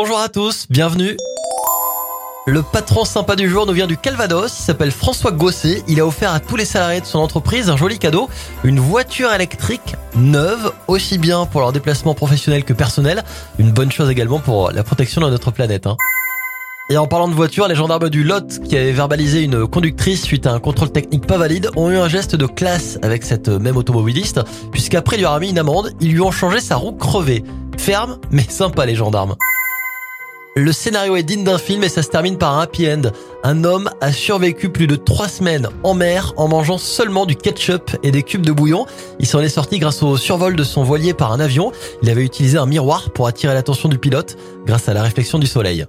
Bonjour à tous, bienvenue. Le patron sympa du jour nous vient du Calvados, il s'appelle François Gosset. Il a offert à tous les salariés de son entreprise un joli cadeau, une voiture électrique neuve, aussi bien pour leur déplacement professionnel que personnel. Une bonne chose également pour la protection de notre planète. Hein. Et en parlant de voiture, les gendarmes du Lot, qui avaient verbalisé une conductrice suite à un contrôle technique pas valide, ont eu un geste de classe avec cette même automobiliste, puisqu'après lui avoir mis une amende, ils lui ont changé sa roue crevée. Ferme, mais sympa les gendarmes. Le scénario est digne d'un film et ça se termine par un happy end. Un homme a survécu plus de trois semaines en mer en mangeant seulement du ketchup et des cubes de bouillon. Il s'en est sorti grâce au survol de son voilier par un avion. Il avait utilisé un miroir pour attirer l'attention du pilote grâce à la réflexion du soleil.